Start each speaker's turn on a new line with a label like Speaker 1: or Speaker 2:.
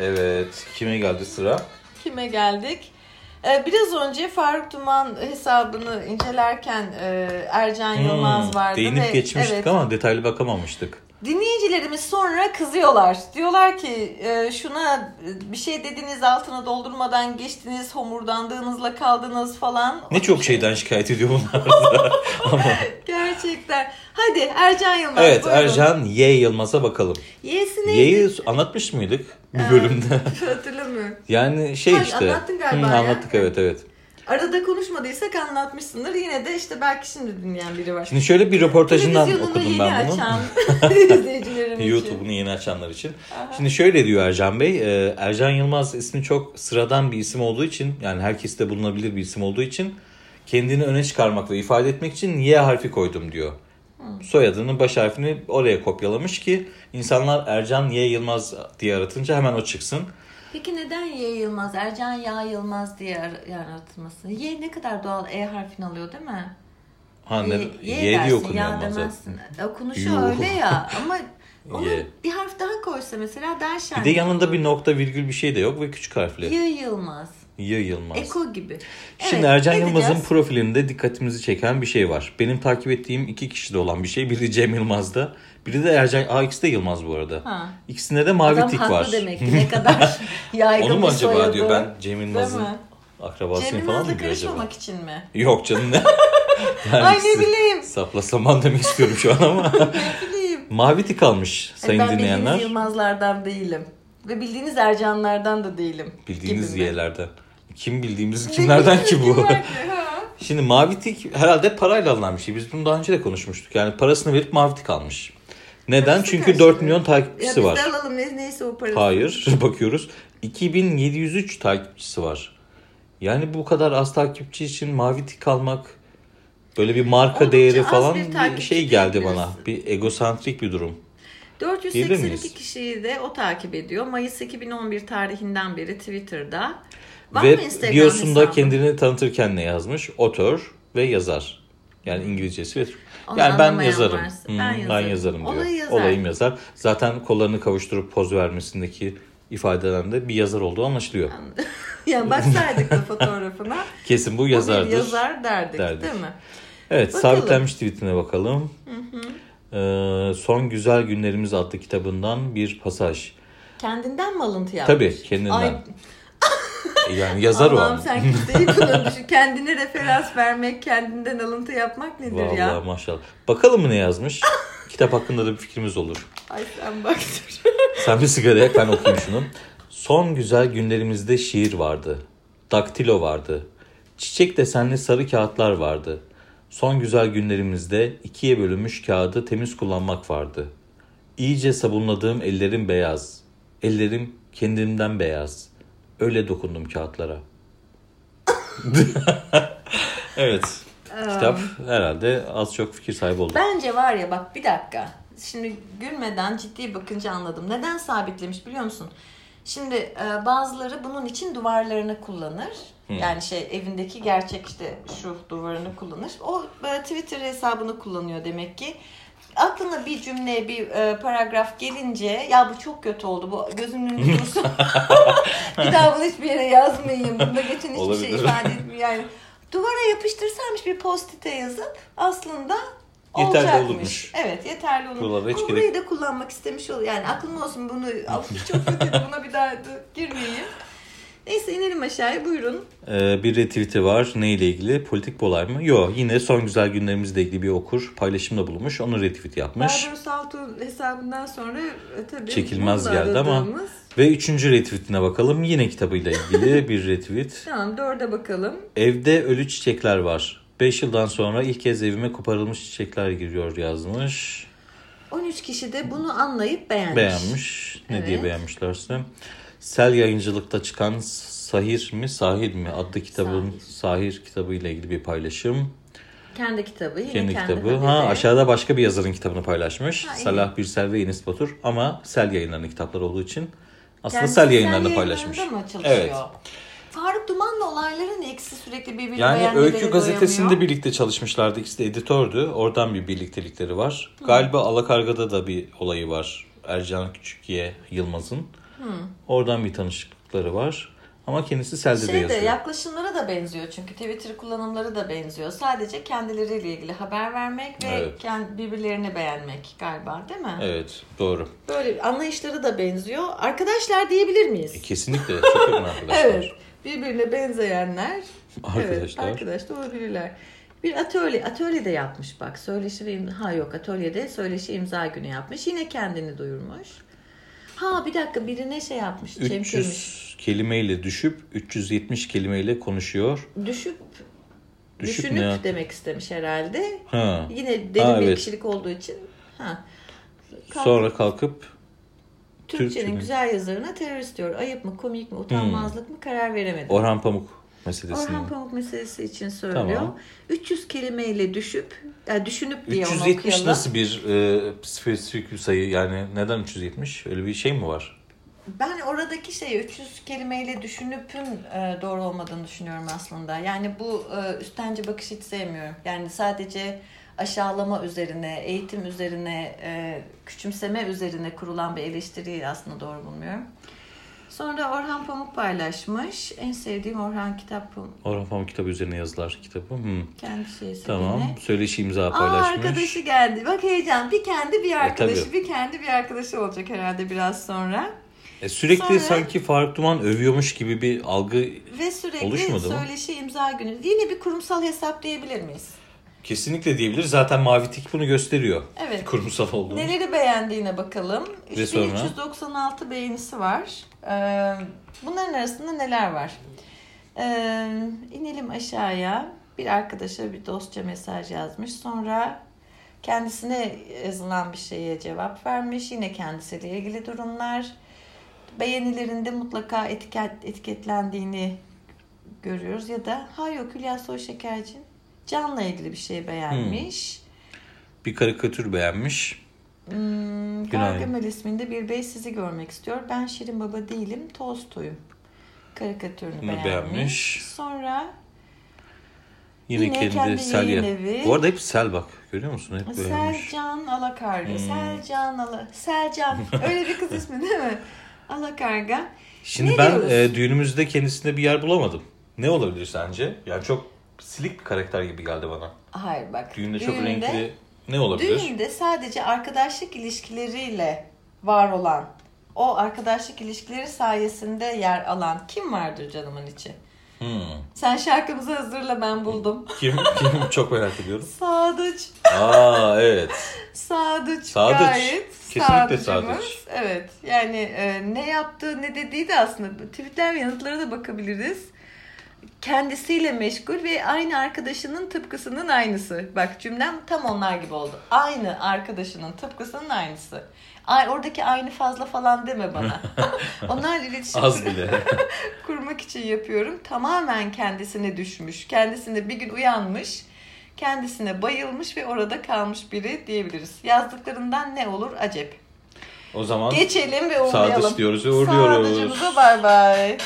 Speaker 1: Evet. Kime geldi sıra?
Speaker 2: Kime geldik? Ee, biraz önce Faruk Duman hesabını incelerken e, Ercan Yılmaz vardı.
Speaker 1: Hmm, Değinip
Speaker 2: ve,
Speaker 1: geçmiştik
Speaker 2: evet,
Speaker 1: ama detaylı bakamamıştık.
Speaker 2: Dinleyicilerimiz sonra kızıyorlar. Diyorlar ki e, şuna bir şey dediniz altına doldurmadan geçtiniz, homurdandığınızla kaldınız falan.
Speaker 1: Ne çok şeyden şikayet ediyor bunlar. ama
Speaker 2: Gerçekten. Hadi Ercan Yılmaz
Speaker 1: evet
Speaker 2: buyurun.
Speaker 1: Ercan Y Yılmaz'a bakalım.
Speaker 2: Y'si neydi?
Speaker 1: Y'yi anlatmış mıydık bir bölümde?
Speaker 2: Hatırlamıyorum.
Speaker 1: Yani şey
Speaker 2: Ha,
Speaker 1: işte.
Speaker 2: anlattın galiba
Speaker 1: Hı,
Speaker 2: ya.
Speaker 1: anlattık evet evet.
Speaker 2: Arada konuşmadıysak anlatmışsındır. Yine de işte belki şimdi dinleyen biri var.
Speaker 1: Şimdi şöyle bir röportajından okudum ben bunu.
Speaker 2: izleyicilerim için.
Speaker 1: YouTube'unu yeni açanlar için. Şimdi şöyle diyor Ercan Bey. e, Ercan Yılmaz ismi çok sıradan bir isim olduğu için yani herkeste bulunabilir bir isim olduğu için kendini öne çıkarmak ve ifade etmek için Y harfi koydum diyor. Soyadının baş harfini oraya kopyalamış ki insanlar Ercan Y Yılmaz diye aratınca hemen o çıksın.
Speaker 2: Peki neden Y Yılmaz, Ercan Ya Yılmaz diye ar- yani aratılması? Y ne kadar doğal E harfini alıyor değil mi?
Speaker 1: Ha ne,
Speaker 2: Y,
Speaker 1: Y,
Speaker 2: y
Speaker 1: diye okunuyor
Speaker 2: ya demezsin. Okunuşu
Speaker 1: Yuh.
Speaker 2: öyle ya ama onu
Speaker 1: Y.
Speaker 2: bir harf daha koysa mesela daha şen.
Speaker 1: Bir de yanında bir nokta virgül bir şey de yok ve küçük harfli.
Speaker 2: Y Yılmaz.
Speaker 1: Y Yılmaz.
Speaker 2: Eko gibi.
Speaker 1: Şimdi
Speaker 2: Evet,
Speaker 1: Ercan Yılmaz'ın profilinde dikkatimizi çeken bir şey var. Benim takip ettiğim iki kişide olan bir şey. Biri Cem Yılmaz'da. Biri de Ercan... Aa ikisi de Yılmaz bu arada.
Speaker 2: Ha.
Speaker 1: İkisinde de mavi
Speaker 2: Adam
Speaker 1: tik
Speaker 2: haklı
Speaker 1: var.
Speaker 2: demek ki ne kadar yaygın
Speaker 1: Onu mu acaba
Speaker 2: soyadı.
Speaker 1: diyor ben Cem Yılmaz'ın akrabasıyım
Speaker 2: Cem
Speaker 1: falan mı diyor acaba?
Speaker 2: karışmamak için mi?
Speaker 1: Yok canım ne? Yani
Speaker 2: Ay ne bileyim.
Speaker 1: Sapla saman demek istiyorum şu an ama.
Speaker 2: Ne bileyim.
Speaker 1: mavi tik almış sayın
Speaker 2: ben
Speaker 1: dinleyenler.
Speaker 2: bildiğiniz Yılmazlardan değilim. Ve bildiğiniz Ercanlardan da değilim.
Speaker 1: Bildiğiniz
Speaker 2: Gibi mi?
Speaker 1: Kim bildiğimiz kimlerden ki bu? Şimdi mavi tik herhalde parayla alınan bir şey. Biz bunu daha önce de konuşmuştuk. Yani parasını verip mavi tik almış. Neden?
Speaker 2: Parası
Speaker 1: Çünkü
Speaker 2: kaç
Speaker 1: 4
Speaker 2: lira?
Speaker 1: milyon
Speaker 2: Ya
Speaker 1: takipçisi
Speaker 2: biz
Speaker 1: var.
Speaker 2: de alalım ne- neyse o parası.
Speaker 1: Hayır. Bakıyoruz. 2703 takipçisi var. Yani bu kadar az takipçi için mavi tik almak böyle bir marka
Speaker 2: Oldukça
Speaker 1: değeri falan
Speaker 2: bir
Speaker 1: bir şey geldi bana. Bir egosantrik bir durum. Diyebilir
Speaker 2: 482
Speaker 1: miyiz?
Speaker 2: kişiyi de o takip ediyor. Mayıs 2011 tarihinden beri Twitter'da. Var
Speaker 1: Ve biosunda kendini tanıtırken ne yazmış? Otör ve yazar. Yani İngilizcesi ve
Speaker 2: Onu
Speaker 1: yani ben yazarım.
Speaker 2: varsa,
Speaker 1: Hmm,
Speaker 2: ben
Speaker 1: ben
Speaker 2: yazarım.
Speaker 1: yazarım diyor.
Speaker 2: Olayı yazar.
Speaker 1: Olayım yazar. Zaten kollarını kavuşturup poz vermesindeki ifadeden de bir yazar olduğu anlaşılıyor.
Speaker 2: yani baksaydık da fotoğrafına.
Speaker 1: Kesin bu
Speaker 2: bu
Speaker 1: yazardır.
Speaker 2: yazar derdik,
Speaker 1: derdik.
Speaker 2: değil mi?
Speaker 1: Evet
Speaker 2: Bakalım.
Speaker 1: sabitlenmiş tweetine bakalım. Ee, Son Güzel Günlerimiz adlı kitabından bir pasaj.
Speaker 2: Kendinden mi alıntı yapmış?
Speaker 1: Tabii kendinden.
Speaker 2: Ay,
Speaker 1: Yani yazar o
Speaker 2: Allah'ım sen düşün. Kendine referans vermek, kendinden alıntı yapmak nedir
Speaker 1: Vallahi
Speaker 2: ya?
Speaker 1: maşallah. Bakalım mı ne yazmış? Kitap hakkında da bir fikrimiz olur.
Speaker 2: Ay sen bak.
Speaker 1: Sen bir sigara yak ben okuyayım şunu. Son güzel günlerimizde şiir vardı. Daktilo vardı. Çiçek desenli sarı kağıtlar vardı. Son güzel günlerimizde ikiye bölünmüş kağıdı temiz kullanmak vardı. İyice sabunladığım ellerim beyaz. Ellerim kendimden beyaz. Öyle dokundum kağıtlara. evet. Kitap herhalde az çok fikir sahibi oldu.
Speaker 2: Bence var ya bak bir dakika. Şimdi gülmeden ciddi bakınca anladım. Neden sabitlemiş biliyor musun? Şimdi e, bazıları bunun için duvarlarını kullanır. Yani şey evindeki gerçek işte şu duvarını kullanır. O e, Twitter hesabını kullanıyor demek ki. Aklına bir cümle, bir e, paragraf gelince ya bu çok kötü oldu. Bu gözümün önünde dursun. bir daha bunu hiçbir yere yazmayayım. Bunda geçen hiçbir şey
Speaker 1: Olabilir.
Speaker 2: ifade etmiyor. Yani duvara yapıştırsaymış bir post-it'e yazıp aslında
Speaker 1: Yeterli
Speaker 2: olacakmış.
Speaker 1: olurmuş.
Speaker 2: Evet yeterli olur.
Speaker 1: Buralara hiç
Speaker 2: Ama
Speaker 1: gerek-
Speaker 2: burayı da kullanmak istemiş oluyor. Yani aklım olsun bunu çok kötü buna bir daha da girmeyeyim. Neyse inelim aşağıya buyurun.
Speaker 1: Ee, bir retweet'i var. Neyle ilgili? Politik bir olay mı? Yok. Yine son güzel günlerimizle ilgili bir okur paylaşımda bulunmuş. Onu retweet yapmış.
Speaker 2: Barbaros Altuğ hesabından sonra e, tabii
Speaker 1: Çekilmez geldi ama. Ve üçüncü retweet'ine bakalım. Yine kitabıyla ilgili bir retweet.
Speaker 2: Tamam dörde bakalım.
Speaker 1: Evde ölü çiçekler var. 5 yıldan sonra ilk kez evime koparılmış çiçekler giriyor yazmış.
Speaker 2: 13 kişi de bunu anlayıp beğenmiş.
Speaker 1: Beğenmiş. Ne
Speaker 2: Evet.
Speaker 1: diye beğenmişlerse. Sel yayıncılıkta çıkan Sahir mi Sahir mi adlı kitabın
Speaker 2: Sahir.
Speaker 1: Sahir kitabı ile ilgili bir paylaşım.
Speaker 2: Kendi kitabı. Yine
Speaker 1: Kendi
Speaker 2: kendi
Speaker 1: kitabı.
Speaker 2: haberi.
Speaker 1: Ha aşağıda başka bir yazarın kitabını paylaşmış.
Speaker 2: Ha.
Speaker 1: Salah Birsel ve Enis Batur ama Sel yayınlarının kitapları olduğu için aslında
Speaker 2: Kendisi
Speaker 1: Sel yayınlarını
Speaker 2: Sel
Speaker 1: paylaşmış.
Speaker 2: yayınlarında mı?
Speaker 1: Evet.
Speaker 2: Faruk Duman'la olayların ikisi sürekli birbirine
Speaker 1: Yani Öykü gazetesinde
Speaker 2: doyamıyor.
Speaker 1: birlikte çalışmışlardı. İkisi de editördü. Oradan bir birliktelikleri var. Galiba Alakarga'da da bir olayı var. Ercan Küçükye Yılmaz'ın. Oradan bir tanışıklıkları var. Ama kendisi Sel'de de
Speaker 2: Şey de
Speaker 1: yazıyor.
Speaker 2: yaklaşımları da benziyor çünkü Twitter kullanımları da benziyor. Sadece kendileriyle ilgili haber vermek ve
Speaker 1: Evet.
Speaker 2: kend- birbirlerini beğenmek galiba değil mi?
Speaker 1: Evet doğru.
Speaker 2: Böyle anlayışları da benziyor. Arkadaşlar diyebilir miyiz?
Speaker 1: E, kesinlikle çok yakın arkadaşlar.
Speaker 2: Evet. Birbirine benzeyenler. Evet,
Speaker 1: Arkadaşlar.
Speaker 2: arkadaş da olabilirler. Bir atölye, atölye de yapmış bak. Söyleşi ve im- ha yok atölyede söyleşi imza günü yapmış. Yine kendini duyurmuş. Ha bir dakika birine şey yapmış. çemkirmiş.
Speaker 1: 300 kelimeyle düşüp 370 kelimeyle konuşuyor.
Speaker 2: Düşüp,
Speaker 1: Düşüp
Speaker 2: düşünüp
Speaker 1: ne?
Speaker 2: demek istemiş herhalde.
Speaker 1: Ha.
Speaker 2: Yine derin
Speaker 1: Ha,
Speaker 2: bir
Speaker 1: evet.
Speaker 2: kişilik olduğu için. Ha. Kalk-
Speaker 1: Sonra kalkıp
Speaker 2: Türkçenin
Speaker 1: Türkçenin-
Speaker 2: güzel yazarına terörist diyor. Ayıp mı, komik mi, utanmazlık mı karar veremedim.
Speaker 1: Orhan Pamuk meselesini.
Speaker 2: Orhan Pamuk meselesi için söylüyor.
Speaker 1: Tamam.
Speaker 2: 300 kelimeyle düşüp, yani düşünüp diye onu
Speaker 1: 370
Speaker 2: okuyalım.
Speaker 1: nasıl bir e, spesifik bir sayı yani neden 370 öyle bir şey mi var?
Speaker 2: Ben oradaki şey 300 kelimeyle düşünüpün e, doğru olmadığını düşünüyorum aslında. Yani bu e, üstenci bakış hiç sevmiyorum. Yani sadece aşağılama üzerine, eğitim üzerine, e, küçümseme üzerine kurulan bir eleştiriyi aslında doğru bulmuyorum. Sonra Orhan Pamuk paylaşmış. En sevdiğim Orhan kitap
Speaker 1: Orhan Pamuk kitabı üzerine yazılar kitabı. Hmm.
Speaker 2: kendi şeysi
Speaker 1: Tamam.
Speaker 2: yine.
Speaker 1: Söyleşi imza
Speaker 2: Aa
Speaker 1: paylaşmış.
Speaker 2: arkadaşı geldi. Bak heyecan. Bir kendi bir arkadaşı,
Speaker 1: tabii.
Speaker 2: bir kendi bir arkadaşı olacak herhalde biraz sonra.
Speaker 1: E, sürekli
Speaker 2: Sonra-
Speaker 1: sanki Faruk Duman övüyormuş gibi bir algı
Speaker 2: Ve sürekli
Speaker 1: Oluşmadı mı?
Speaker 2: söyleşi imza günü. Yine bir kurumsal hesap diyebilir miyiz?
Speaker 1: Kesinlikle diyebilir. Zaten Mavi Tik bunu gösteriyor.
Speaker 2: Evet.
Speaker 1: Kurumsal olduğunu.
Speaker 2: Neleri beğendiğine bakalım.
Speaker 1: Ve sonra?
Speaker 2: 3396 beğenisi var. Ee, bunların arasında neler var? Ee, inelim aşağıya. Bir arkadaşa bir dostça mesaj yazmış. Sonra kendisine yazılan bir şeye cevap vermiş. Yine kendisiyle ilgili durumlar. Beğenilerinde mutlaka etiket, etiketlendiğini görüyoruz. Ya da ha yok Hülya Soyşekerci Can'la ilgili bir şey beğenmiş.
Speaker 1: Bir karikatür beğenmiş.
Speaker 2: Hmm. Gargamel isminde bir bey sizi görmek istiyor. Ben Şirin Baba değilim, Tolstoy'um. Karikatürünü beğenmiş.
Speaker 1: beğenmiş.
Speaker 2: Sonra
Speaker 1: Yine,
Speaker 2: Yine
Speaker 1: kendi,
Speaker 2: kendi
Speaker 1: Sel ya-
Speaker 2: evi.
Speaker 1: Bu arada hep Sel bak. Görüyor musun? Hep böyleymiş.
Speaker 2: Selcan Alakarga.
Speaker 1: Hmm.
Speaker 2: Selcan Ala... Selcan. Öyle bir kız ismi değil mi? Alakarga.
Speaker 1: Şimdi
Speaker 2: Ne
Speaker 1: ben
Speaker 2: diyoruz?
Speaker 1: e, düğünümüzde kendisinde bir yer bulamadım. Ne olabilir sence? Yani çok silik bir karakter gibi geldi bana.
Speaker 2: Hayır bak.
Speaker 1: Düğünde, çok renkli ne olabilir?
Speaker 2: Düğünde sadece arkadaşlık ilişkileriyle var olan, o arkadaşlık ilişkileri sayesinde yer alan kim vardır canımın içi?
Speaker 1: Hmm.
Speaker 2: Sen şarkımızı hazırla ben buldum.
Speaker 1: Kim? Kim? çok merak ediyorum.
Speaker 2: Sadıç.
Speaker 1: Aa evet.
Speaker 2: Sadıç,
Speaker 1: Sadıç.
Speaker 2: gayet
Speaker 1: Kesinlikle. Sadıç.
Speaker 2: Evet yani e, ne yaptığı ne dediği de aslında tweetler ve yanıtlara da bakabiliriz. Kendisiyle meşgul ve aynı arkadaşının tıpkısının aynısı. Bak cümlem tam onlar gibi oldu. Aynı arkadaşının tıpkısının aynısı. Ay, oradaki aynı fazla falan deme bana. Onlar iletişim
Speaker 1: Az bile.
Speaker 2: kurmak için yapıyorum. Tamamen kendisine düşmüş. Kendisine bir gün uyanmış. Kendisine bayılmış ve orada kalmış biri diyebiliriz. Yazdıklarından ne olur acep.
Speaker 1: O zaman
Speaker 2: Geçelim ve uğurlayalım.
Speaker 1: Sadıç diyoruz ve uğurluyoruz.
Speaker 2: Sadıcımıza bay bay.